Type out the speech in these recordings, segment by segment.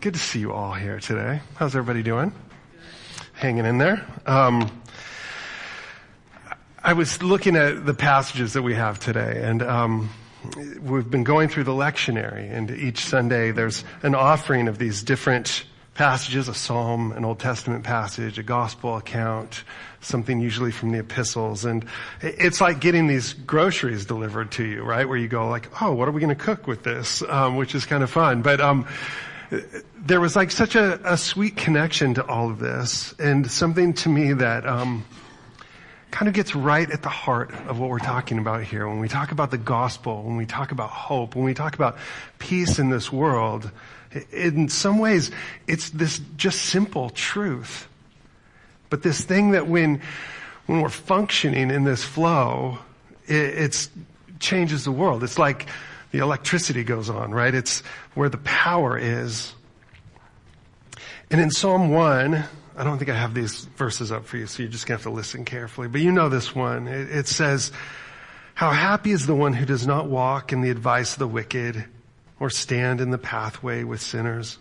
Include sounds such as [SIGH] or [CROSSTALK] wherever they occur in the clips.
Good to see you all here today. How's everybody doing? Hanging in there. Um, I was looking at the passages that we have today, and um, we've been going through the lectionary, and each Sunday there's an offering of these different passages, a psalm, an Old Testament passage, a gospel account, something usually from the epistles. And it's like getting these groceries delivered to you, right? Where you go like, oh, what are we going to cook with this? Um, which is kind of fun. But, um, there was like such a, a, sweet connection to all of this and something to me that um, kind of gets right at the heart of what we're talking about here. When we talk about the gospel when we talk about hope when we talk about peace in this world in some ways it's this just simple truth. But this thing that when when we're functioning in this flow it it's changes the world. It's like the electricity goes on, right? It's where the power is. And in Psalm 1, I don't think I have these verses up for you, so you're just gonna have to listen carefully. But you know this one. It, it says, how happy is the one who does not walk in the advice of the wicked, or stand in the pathway with sinners,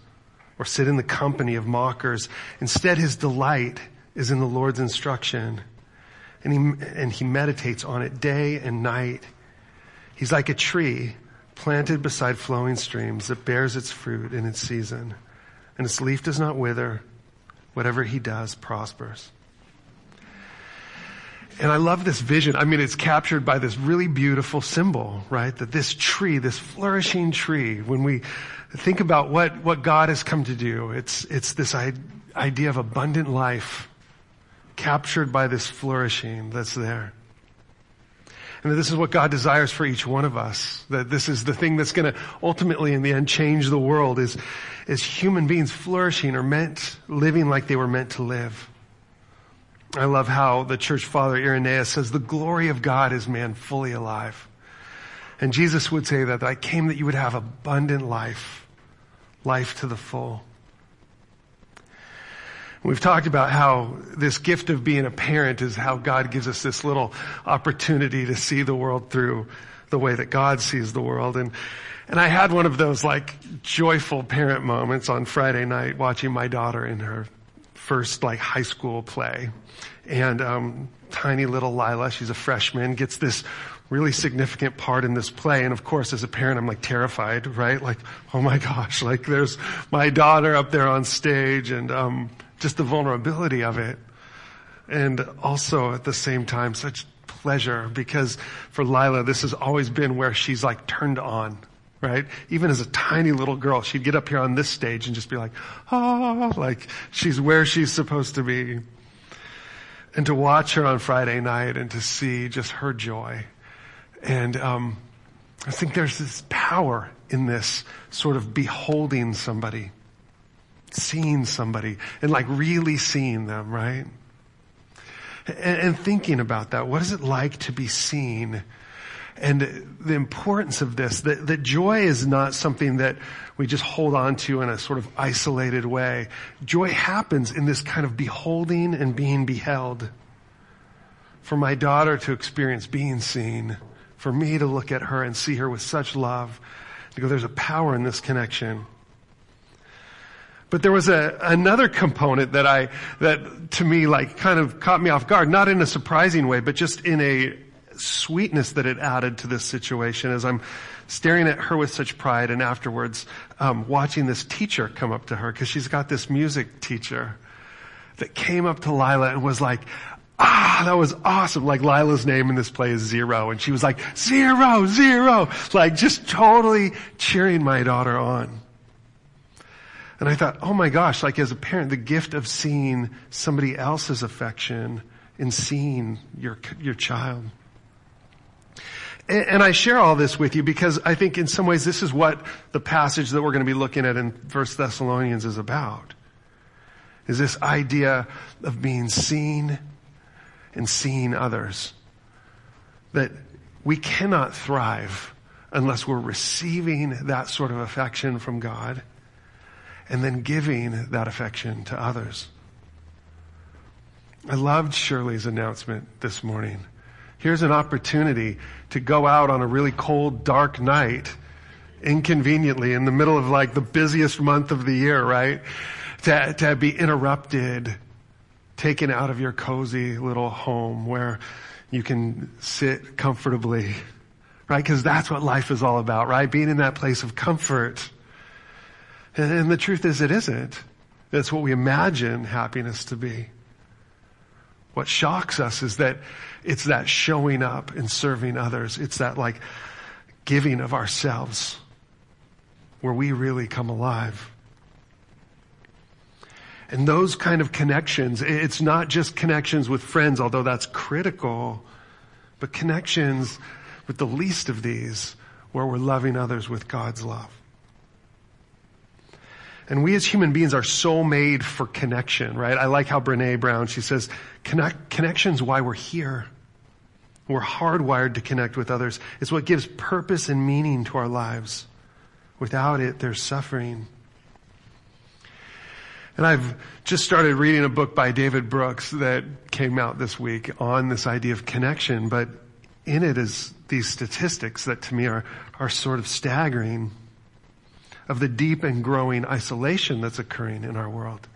or sit in the company of mockers. Instead, his delight is in the Lord's instruction, and he, and he meditates on it day and night. He's like a tree planted beside flowing streams that bears its fruit in its season, and its leaf does not wither. Whatever he does prospers. And I love this vision. I mean, it's captured by this really beautiful symbol, right? That this tree, this flourishing tree, when we think about what, what God has come to do, it's, it's this idea of abundant life captured by this flourishing that's there. And that this is what God desires for each one of us. That this is the thing that's going to ultimately in the end change the world is, is human beings flourishing or meant, living like they were meant to live. I love how the church father Irenaeus says the glory of God is man fully alive. And Jesus would say that I came that you would have abundant life, life to the full. We've talked about how this gift of being a parent is how God gives us this little opportunity to see the world through the way that God sees the world. And, and I had one of those like joyful parent moments on Friday night watching my daughter in her first like high school play. And, um, tiny little Lila, she's a freshman, gets this really significant part in this play. And of course, as a parent, I'm like terrified, right? Like, oh my gosh, like there's my daughter up there on stage and, um, just the vulnerability of it. And also at the same time, such pleasure because for Lila, this has always been where she's like turned on, right? Even as a tiny little girl, she'd get up here on this stage and just be like, oh, like she's where she's supposed to be. And to watch her on Friday night and to see just her joy. And, um, I think there's this power in this sort of beholding somebody seeing somebody and like really seeing them, right? And, and, thinking about that. What is it like to be seen? And the importance of this, that, that joy is not something that we just hold on to in a sort of isolated way. Joy happens in this kind of beholding and being beheld. For my daughter to experience being seen, for me to look at her and see her with such love, to go, there's a power in this connection. But there was a, another component that I, that to me like kind of caught me off guard, not in a surprising way, but just in a sweetness that it added to this situation as I'm staring at her with such pride and afterwards, um, watching this teacher come up to her because she's got this music teacher that came up to Lila and was like, ah, that was awesome. Like Lila's name in this play is Zero. And she was like, zero, zero. Like just totally cheering my daughter on. And I thought, oh my gosh, like as a parent, the gift of seeing somebody else's affection and seeing your, your child. And, I share all this with you because I think in some ways this is what the passage that we're going to be looking at in First Thessalonians is about. Is this idea of being seen and seeing others. That we cannot thrive unless we're receiving that sort of affection from God and then giving that affection to others. I loved Shirley's announcement this morning. Here's an opportunity to go out on a really cold, dark night inconveniently in the middle of like the busiest month of the year, right? To, to be interrupted, taken out of your cozy little home where you can sit comfortably, right? Because that's what life is all about, right? Being in that place of comfort. And, the truth is, it isn't. That's what we imagine happiness to be. What shocks us is that it's that showing up and serving others. It's that like giving of ourselves where we really come alive. And those kind of connections, it's not just connections with friends, although that's critical, but connections with the least of these where we're loving others with God's love. And we as human beings are so made for connection, right? I like how Brene Brown, she says, connect, connection's why we're here. We're hardwired to connect with others. It's what gives purpose and meaning to our lives. Without it, there's suffering. And I've just started reading a book by David Brooks that came out this week on this idea of connection, but in it is these statistics that to me are, are sort of staggering of the deep and growing isolation that's occurring in our world.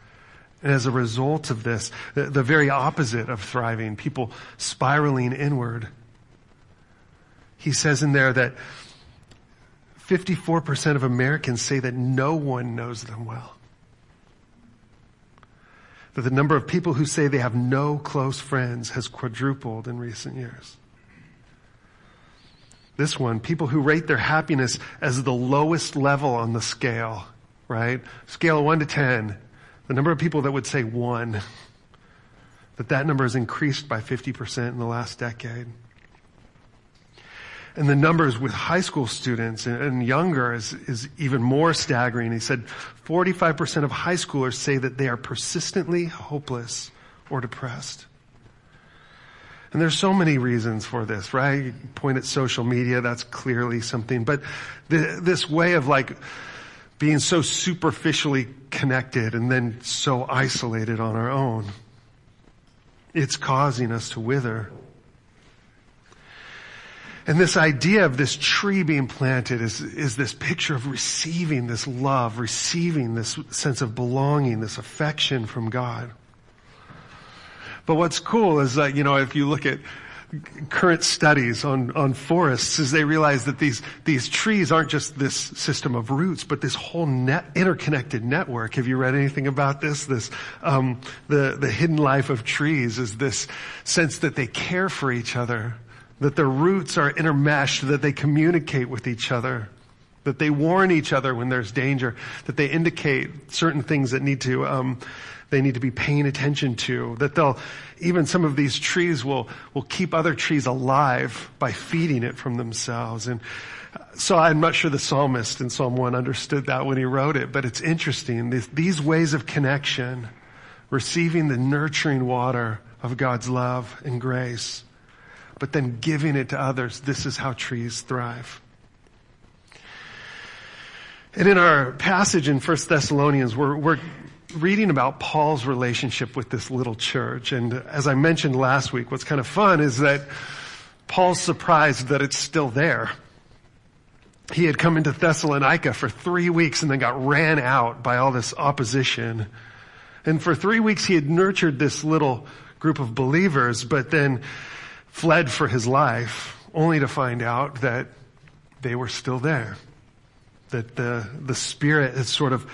And as a result of this, the, the very opposite of thriving, people spiraling inward. He says in there that 54% of Americans say that no one knows them well that the number of people who say they have no close friends has quadrupled in recent years. This one, people who rate their happiness as the lowest level on the scale, right? Scale of 1 to 10. The number of people that would say 1, that that number has increased by 50% in the last decade. And the numbers with high school students and younger is, is even more staggering. He said 45% of high schoolers say that they are persistently hopeless or depressed. And there's so many reasons for this, right? You point at social media, that's clearly something. But the, this way of like being so superficially connected and then so isolated on our own, it's causing us to wither. And this idea of this tree being planted is, is this picture of receiving this love, receiving this sense of belonging, this affection from God. But what's cool is that, you know, if you look at current studies on, on forests is they realize that these, these trees aren't just this system of roots, but this whole net, interconnected network. Have you read anything about this? This, um, the, the hidden life of trees is this sense that they care for each other that their roots are intermeshed, that they communicate with each other, that they warn each other when there's danger, that they indicate certain things that need to, um, they need to be paying attention to, that they'll, even some of these trees will, will keep other trees alive by feeding it from themselves. And so I'm not sure the psalmist in Psalm 1 understood that when he wrote it, but it's interesting. These, ways of connection, receiving the nurturing water of God's love and grace, but then giving it to others. This is how trees thrive. And in our passage in 1 Thessalonians, we're, we're reading about Paul's relationship with this little church. And as I mentioned last week, what's kind of fun is that Paul's surprised that it's still there. He had come into Thessalonica for three weeks and then got ran out by all this opposition. And for three weeks he had nurtured this little group of believers, but then fled for his life only to find out that they were still there. That the, the spirit had sort of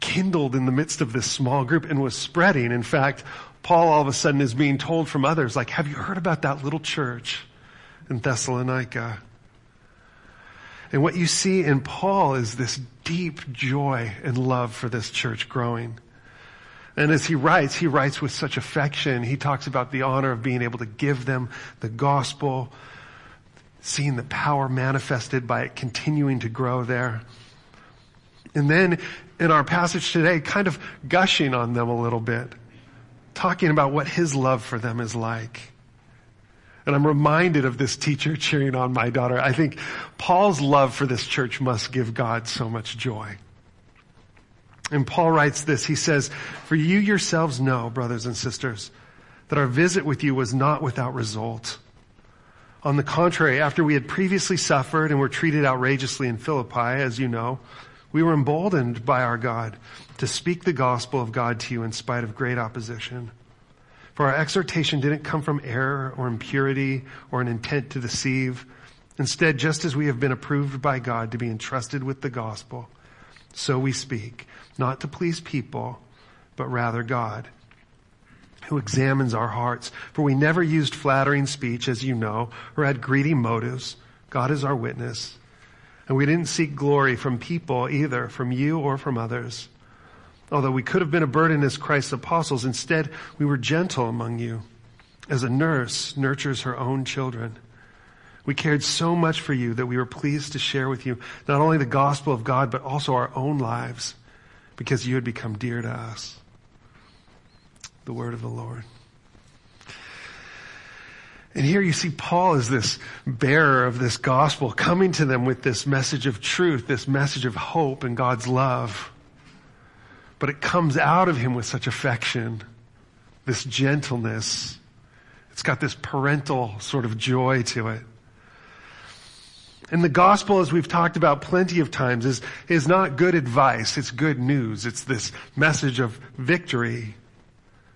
kindled in the midst of this small group and was spreading. In fact, Paul all of a sudden is being told from others, like, have you heard about that little church in Thessalonica? And what you see in Paul is this deep joy and love for this church growing. And as he writes, he writes with such affection. He talks about the honor of being able to give them the gospel, seeing the power manifested by it continuing to grow there. And then in our passage today, kind of gushing on them a little bit, talking about what his love for them is like. And I'm reminded of this teacher cheering on my daughter. I think Paul's love for this church must give God so much joy. And Paul writes this, he says, for you yourselves know, brothers and sisters, that our visit with you was not without result. On the contrary, after we had previously suffered and were treated outrageously in Philippi, as you know, we were emboldened by our God to speak the gospel of God to you in spite of great opposition. For our exhortation didn't come from error or impurity or an intent to deceive. Instead, just as we have been approved by God to be entrusted with the gospel, so we speak, not to please people, but rather God, who examines our hearts. For we never used flattering speech, as you know, or had greedy motives. God is our witness. And we didn't seek glory from people either, from you or from others. Although we could have been a burden as Christ's apostles, instead we were gentle among you, as a nurse nurtures her own children. We cared so much for you that we were pleased to share with you not only the gospel of God, but also our own lives, because you had become dear to us. The word of the Lord. And here you see Paul as this bearer of this gospel coming to them with this message of truth, this message of hope and God's love. But it comes out of him with such affection, this gentleness. It's got this parental sort of joy to it. And the gospel, as we've talked about plenty of times, is, is not good advice. It's good news. It's this message of victory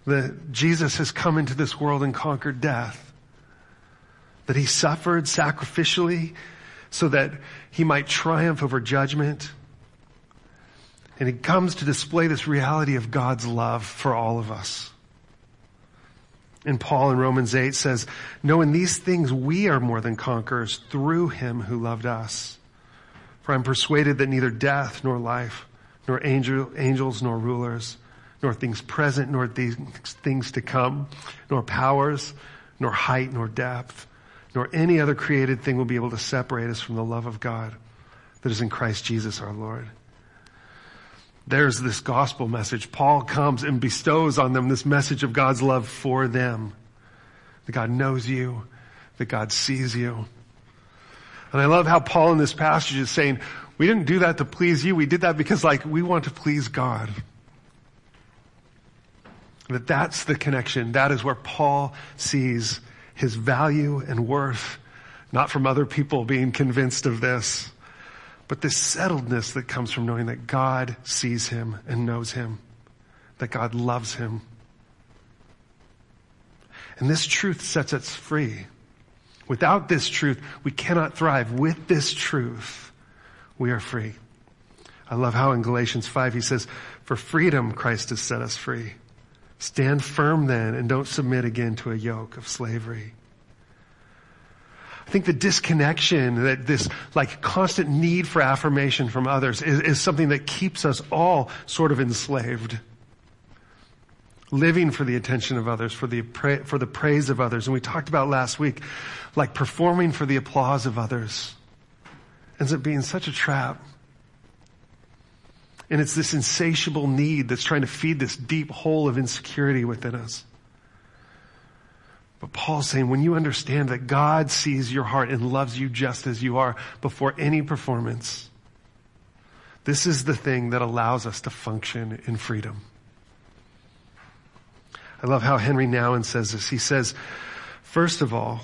that Jesus has come into this world and conquered death that he suffered sacrificially so that he might triumph over judgment. And he comes to display this reality of God's love for all of us. And Paul in Romans 8 says, No, in these things we are more than conquerors through him who loved us. For I'm persuaded that neither death nor life, nor angel, angels nor rulers, nor things present nor things, things to come, nor powers, nor height nor depth, nor any other created thing will be able to separate us from the love of God that is in Christ Jesus our Lord. There's this gospel message. Paul comes and bestows on them this message of God's love for them. That God knows you, that God sees you. And I love how Paul in this passage is saying, we didn't do that to please you. We did that because like we want to please God. That that's the connection. That is where Paul sees his value and worth, not from other people being convinced of this, but this settledness that comes from knowing that God sees him and knows him, that God loves him. And this truth sets us free. Without this truth, we cannot thrive. With this truth, we are free. I love how in Galatians 5 he says, for freedom Christ has set us free. Stand firm then and don't submit again to a yoke of slavery. I think the disconnection, that this like constant need for affirmation from others is, is something that keeps us all sort of enslaved. Living for the attention of others, for the, for the praise of others. And we talked about last week, like performing for the applause of others ends up being such a trap. And it's this insatiable need that's trying to feed this deep hole of insecurity within us. But Paul's saying when you understand that God sees your heart and loves you just as you are before any performance, this is the thing that allows us to function in freedom. I love how Henry Nouwen says this. He says, first of all,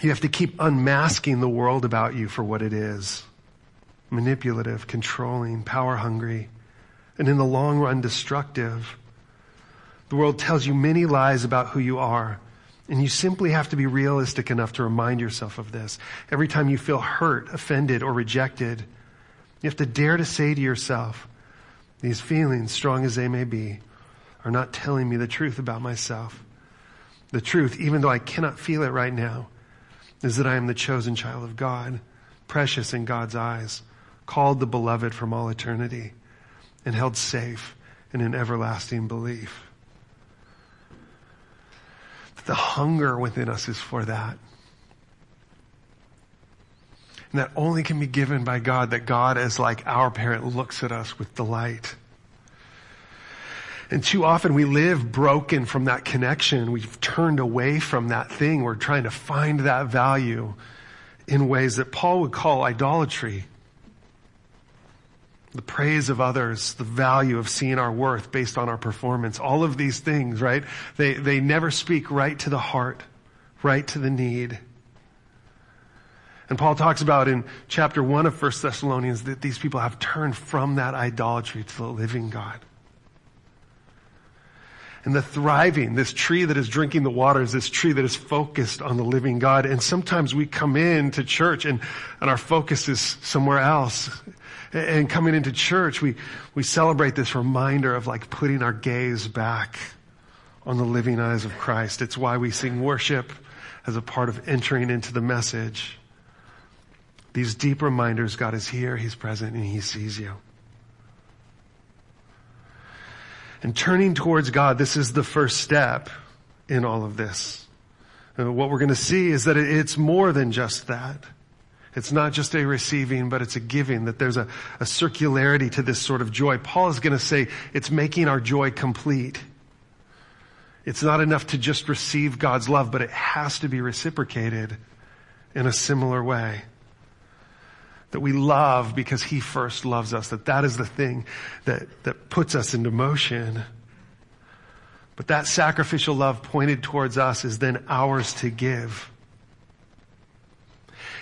you have to keep unmasking the world about you for what it is manipulative, controlling, power hungry, and in the long run destructive. The world tells you many lies about who you are, and you simply have to be realistic enough to remind yourself of this. Every time you feel hurt, offended, or rejected, you have to dare to say to yourself, these feelings, strong as they may be, are not telling me the truth about myself. The truth, even though I cannot feel it right now, is that I am the chosen child of God, precious in God's eyes called the beloved from all eternity, and held safe in an everlasting belief. The hunger within us is for that. And that only can be given by God, that God as like our parent looks at us with delight. And too often we live broken from that connection. We've turned away from that thing. We're trying to find that value in ways that Paul would call idolatry the praise of others, the value of seeing our worth based on our performance, all of these things, right? They, they never speak right to the heart, right to the need. And Paul talks about in chapter one of 1 Thessalonians that these people have turned from that idolatry to the living God. And the thriving, this tree that is drinking the waters, this tree that is focused on the living God. And sometimes we come into church and, and our focus is somewhere else. And coming into church, we, we celebrate this reminder of like putting our gaze back on the living eyes of Christ. It's why we sing worship as a part of entering into the message. These deep reminders, God is here, He's present, and He sees you. And turning towards God, this is the first step in all of this. And what we're going to see is that it's more than just that. It's not just a receiving, but it's a giving, that there's a, a circularity to this sort of joy. Paul is going to say it's making our joy complete. It's not enough to just receive God's love, but it has to be reciprocated in a similar way. That we love because He first loves us, that that is the thing that, that puts us into motion. But that sacrificial love pointed towards us is then ours to give.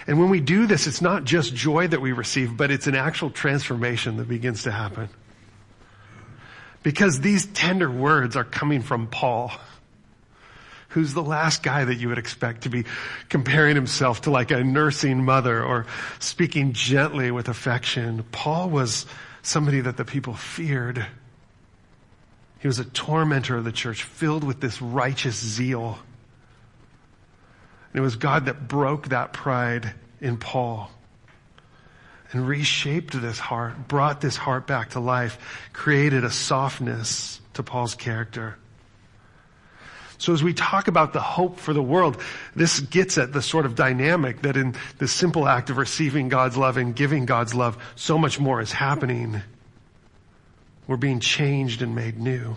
And when we do this, it's not just joy that we receive, but it's an actual transformation that begins to happen. Because these tender words are coming from Paul, who's the last guy that you would expect to be comparing himself to like a nursing mother or speaking gently with affection. Paul was somebody that the people feared. He was a tormentor of the church, filled with this righteous zeal. And it was God that broke that pride in Paul and reshaped this heart, brought this heart back to life, created a softness to Paul's character. So as we talk about the hope for the world, this gets at the sort of dynamic that in the simple act of receiving God's love and giving God's love, so much more is happening. We're being changed and made new.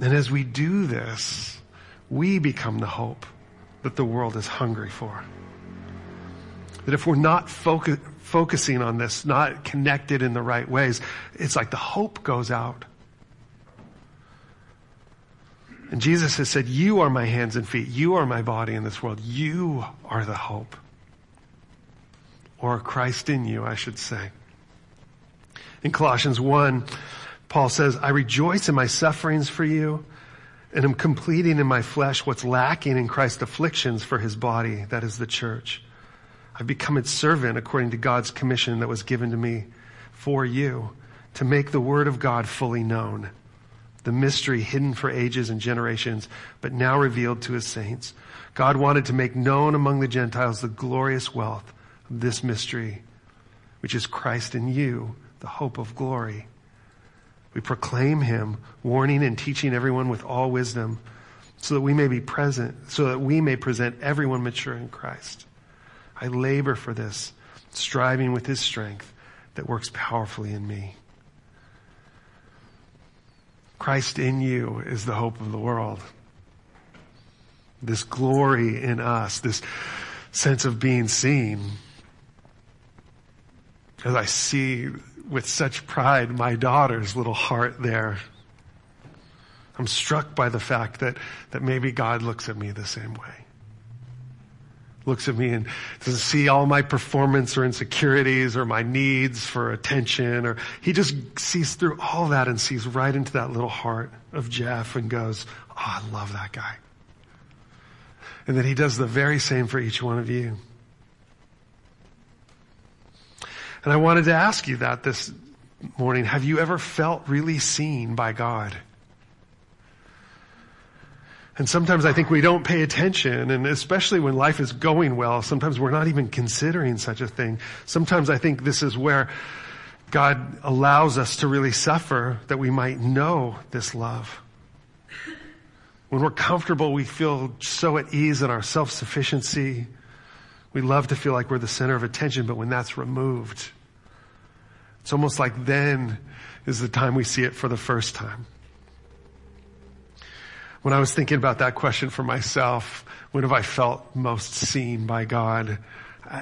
And as we do this, we become the hope that the world is hungry for. That if we're not focus, focusing on this, not connected in the right ways, it's like the hope goes out. And Jesus has said, you are my hands and feet. You are my body in this world. You are the hope. Or Christ in you, I should say. In Colossians 1, Paul says, I rejoice in my sufferings for you and am completing in my flesh what's lacking in Christ's afflictions for his body, that is the church. I've become its servant according to God's commission that was given to me for you to make the word of God fully known. The mystery hidden for ages and generations, but now revealed to his saints. God wanted to make known among the Gentiles the glorious wealth of this mystery, which is Christ in you, the hope of glory. We proclaim him, warning and teaching everyone with all wisdom, so that we may be present, so that we may present everyone mature in Christ. I labor for this, striving with his strength that works powerfully in me. Christ in you is the hope of the world. This glory in us, this sense of being seen. As I see with such pride my daughter's little heart there, I'm struck by the fact that, that maybe God looks at me the same way looks at me and doesn't see all my performance or insecurities or my needs for attention or he just sees through all that and sees right into that little heart of Jeff and goes, Oh, I love that guy. And then he does the very same for each one of you. And I wanted to ask you that this morning. Have you ever felt really seen by God? And sometimes I think we don't pay attention, and especially when life is going well, sometimes we're not even considering such a thing. Sometimes I think this is where God allows us to really suffer that we might know this love. When we're comfortable, we feel so at ease in our self-sufficiency. We love to feel like we're the center of attention, but when that's removed, it's almost like then is the time we see it for the first time when I was thinking about that question for myself, when have I felt most seen by God?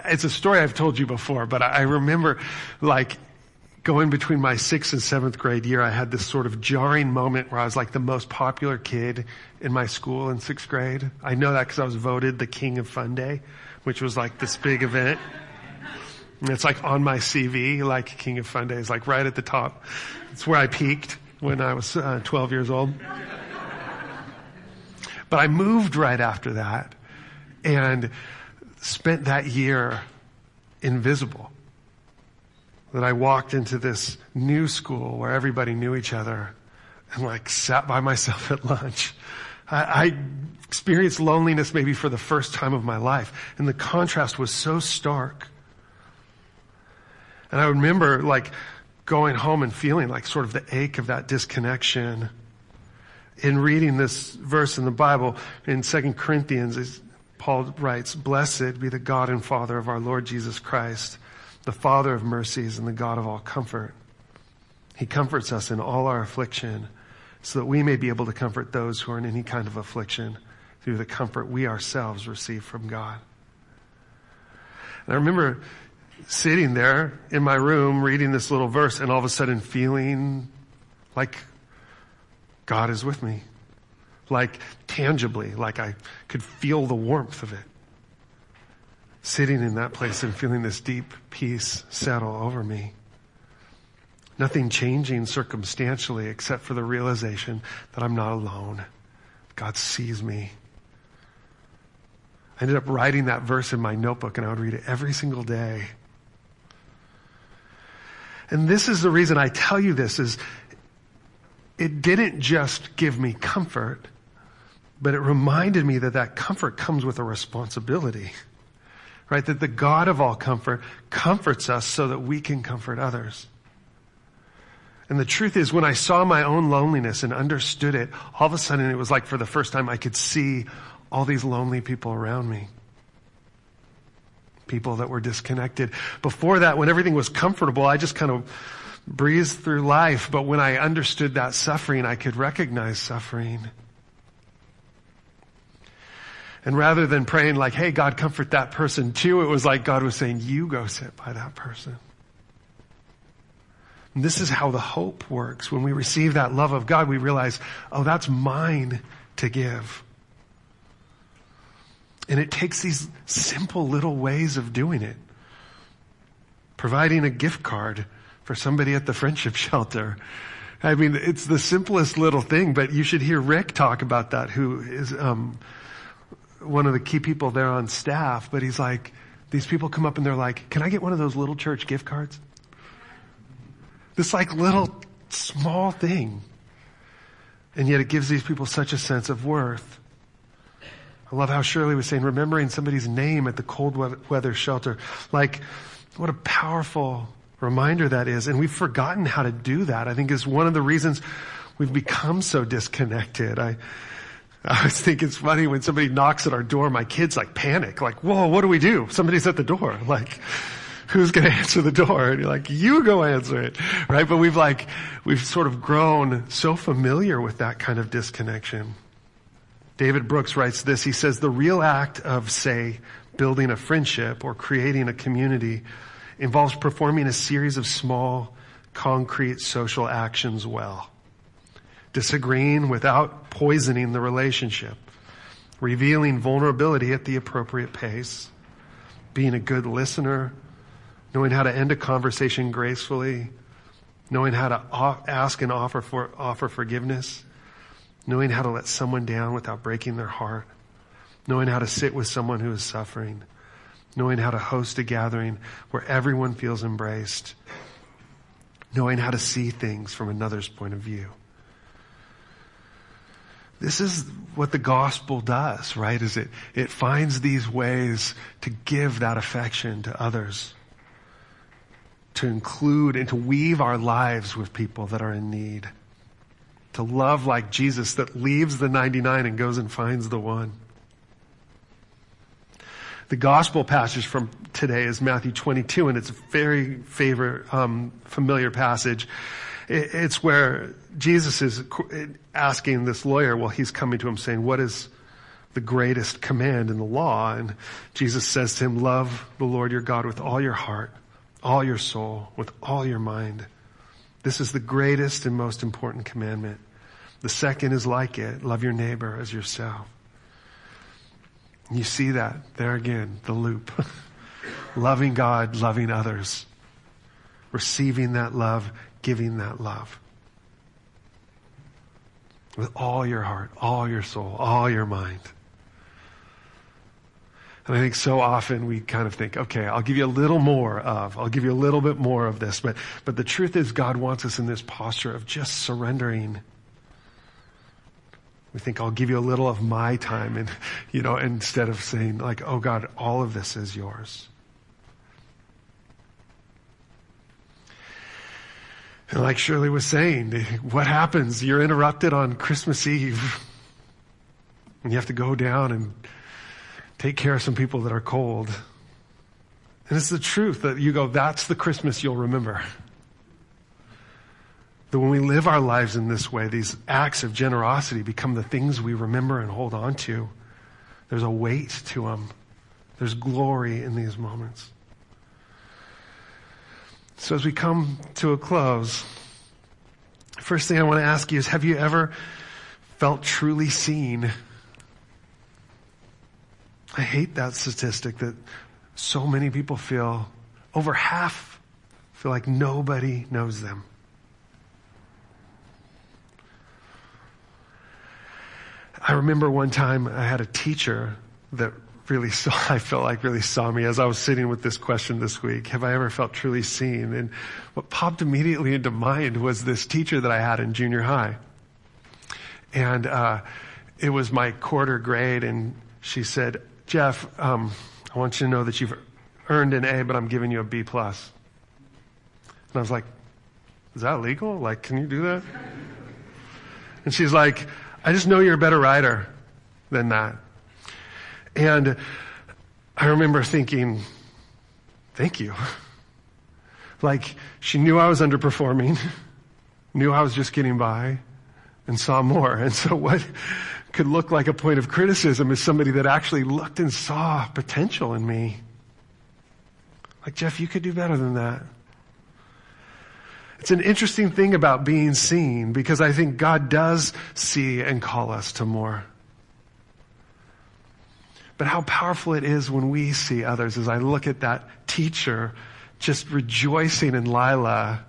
It's a story I've told you before, but I remember like going between my sixth and seventh grade year, I had this sort of jarring moment where I was like the most popular kid in my school in sixth grade. I know that because I was voted the king of fun day which was like this big event. It's like on my CV, like King of Fun Days, like right at the top. It's where I peaked when I was uh, 12 years old. But I moved right after that and spent that year invisible. That I walked into this new school where everybody knew each other and like sat by myself [LAUGHS] at lunch. I, I experienced loneliness maybe for the first time of my life and the contrast was so stark. And I remember like going home and feeling like sort of the ache of that disconnection. In reading this verse in the Bible in 2 Corinthians, Paul writes, Blessed be the God and Father of our Lord Jesus Christ, the Father of mercies and the God of all comfort. He comforts us in all our affliction so that we may be able to comfort those who are in any kind of affliction through the comfort we ourselves receive from God. And I remember sitting there in my room reading this little verse and all of a sudden feeling like God is with me like tangibly, like I could feel the warmth of it. Sitting in that place and feeling this deep peace settle over me. Nothing changing circumstantially except for the realization that I'm not alone. God sees me. I ended up writing that verse in my notebook and I would read it every single day. And this is the reason I tell you this is it didn't just give me comfort. But it reminded me that that comfort comes with a responsibility. Right? That the God of all comfort comforts us so that we can comfort others. And the truth is when I saw my own loneliness and understood it, all of a sudden it was like for the first time I could see all these lonely people around me. People that were disconnected. Before that, when everything was comfortable, I just kind of breezed through life. But when I understood that suffering, I could recognize suffering. And rather than praying like, hey, God, comfort that person too, it was like God was saying, you go sit by that person. And this is how the hope works. When we receive that love of God, we realize, oh, that's mine to give. And it takes these simple little ways of doing it. Providing a gift card for somebody at the friendship [LAUGHS] shelter. I mean, it's the simplest little thing, but you should hear Rick talk about that, who is, um, one of the key people there on staff, but he's like, these people come up and they're like, can I get one of those little church gift cards? This like little small thing. And yet it gives these people such a sense of worth. I love how Shirley was saying, remembering somebody's name at the cold weather shelter. Like, what a powerful reminder that is. And we've forgotten how to do that. I think is one of the reasons we've become so disconnected. I, I always think it's funny when somebody knocks at our door, my kids like panic, like, whoa, what do we do? Somebody's at the door. [LAUGHS] Like, who's going to answer the door? And you're like, you go answer it, right? But we've like, we've sort of grown so familiar with that kind of disconnection. David Brooks writes this. He says, the real act of, say, building a friendship or creating a community involves performing a series of small, concrete social actions well. Disagreeing without poisoning the relationship, revealing vulnerability at the appropriate pace, being a good listener, knowing how to end a conversation gracefully, knowing how to ask and offer for, offer forgiveness, knowing how to let someone down without breaking their heart, knowing how to sit with someone who is suffering, knowing how to host a gathering where everyone feels embraced, knowing how to see things from another's point of view. This is what the gospel does, right? Is it, it finds these ways to give that affection to others, to include and to weave our lives with people that are in need, to love like Jesus that leaves the 99 and goes and finds the one. The gospel passage from today is Matthew 22 and it's a very favorite, um, familiar passage. It's where Jesus is asking this lawyer, well, he's coming to him saying, what is the greatest command in the law? And Jesus says to him, love the Lord your God with all your heart, all your soul, with all your mind. This is the greatest and most important commandment. The second is like it. Love your neighbor as yourself. You see that there again, the loop. [LAUGHS] loving God, loving others, receiving that love, giving that love. With all your heart, all your soul, all your mind. And I think so often we kind of think, okay, I'll give you a little more of, I'll give you a little bit more of this. But, but the truth is God wants us in this posture of just surrendering. We think I'll give you a little of my time and, you know, instead of saying like, oh God, all of this is yours. And like Shirley was saying, what happens? You're interrupted on Christmas Eve. And you have to go down and take care of some people that are cold. And it's the truth that you go, that's the Christmas you'll remember. That when we live our lives in this way, these acts of generosity become the things we remember and hold on to. There's a weight to them. There's glory in these moments. So as we come to a close, first thing I want to ask you is, have you ever felt truly seen? I hate that statistic that so many people feel, over half feel like nobody knows them. I remember one time I had a teacher that really [LAUGHS] saw, I felt like really saw me as I was sitting with this question this week. Have I ever felt truly seen? And what popped immediately into mind was this teacher that I had in junior high. And, uh, it was my quarter grade and she said, Jeff, um, I want you to know that you've earned an A, but I'm giving you a B plus. And I was like, is that legal? Like, can you do that? And she's like, I just know you're a better writer than that. And I remember thinking, thank you. Like, she knew I was underperforming, [LAUGHS] knew I was just getting by, and saw more. And so what could look like a point of criticism is somebody that actually looked and saw potential in me. Like, Jeff, you could do better than that. It's an interesting thing about being seen because I think God does see and call us to more. But how powerful it is when we see others as I look at that teacher just rejoicing in Lila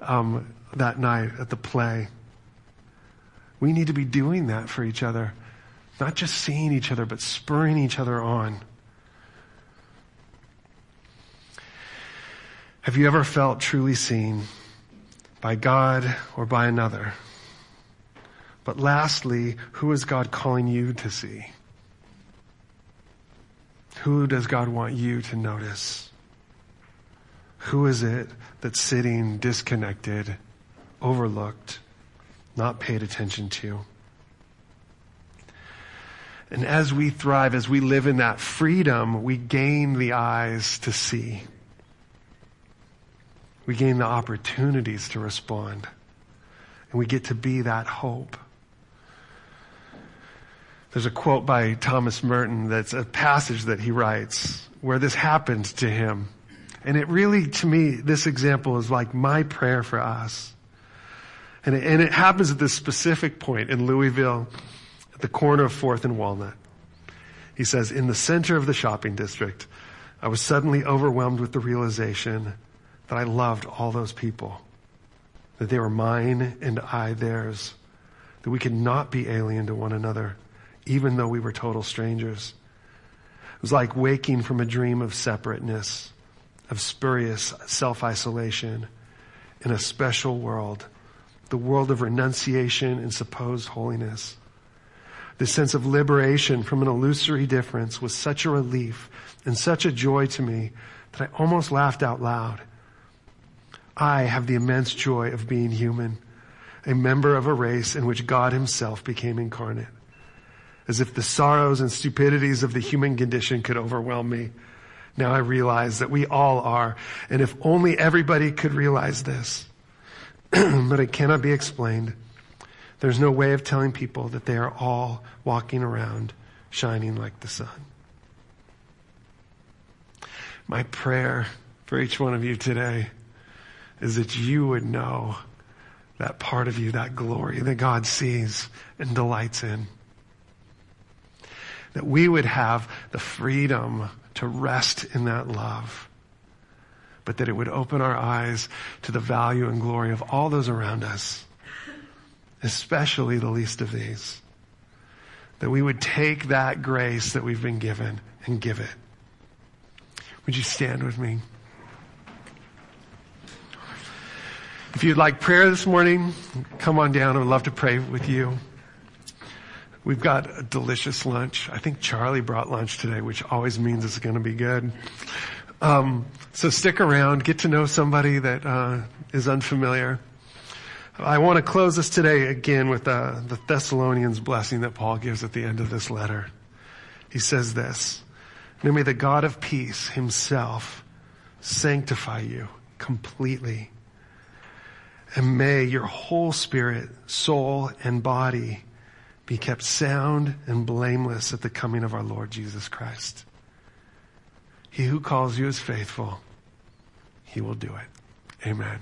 um, that night at the play. We need to be doing that for each other. Not just seeing each other, but spurring each other on. Have you ever felt truly seen by God or by another? But lastly, who is God calling you to see? Who does God want you to notice? Who is it that's sitting disconnected, overlooked, not paid attention to? And as we thrive, as we live in that freedom, we gain the eyes to see. We gain the opportunities to respond. And we get to be that hope. There's a quote by Thomas Merton that's a passage that he writes where this happened to him. And it really, to me, this example is like my prayer for us. And it, and it happens at this specific point in Louisville at the corner of 4th and Walnut. He says, in the center of the shopping district, I was suddenly overwhelmed with the realization that I loved all those people, that they were mine and I theirs, that we could not be alien to one another even though we were total strangers. It was like waking from a dream of separateness, of spurious self-isolation in a special world, the world of renunciation and supposed holiness. This sense of liberation from an illusory difference was such a relief and such a joy to me that I almost laughed out loud. I have the immense joy of being human, a member of a race in which God himself became incarnate as if the sorrows and stupidities of the human condition could overwhelm me. Now I realize that we all are, and if only everybody could realize this, [CLEARS THROAT] but it cannot be explained. There's no way of telling people that they are all walking around shining like the sun. My prayer for each one of you today is that you would know that part of you, that glory that God sees and delights in that we would have the freedom to rest in that love, but that it would open our eyes to the value and glory of all those around us, especially the least of these. That we would take that grace that we've been given and give it. Would you stand with me? If you'd like prayer this morning, come on down. I would love to pray with you. We've got a delicious lunch. I think Charlie brought lunch today, which always means it's going to be good. Um, so stick around, get to know somebody that uh, is unfamiliar. I want to close this today again with uh, the Thessalonians blessing that Paul gives at the end of this letter. He says this, "Now may the God of peace himself sanctify you completely, and may your whole spirit, soul, and body be kept sound and blameless at the coming of our Lord Jesus Christ. He who calls you is faithful. He will do it. Amen.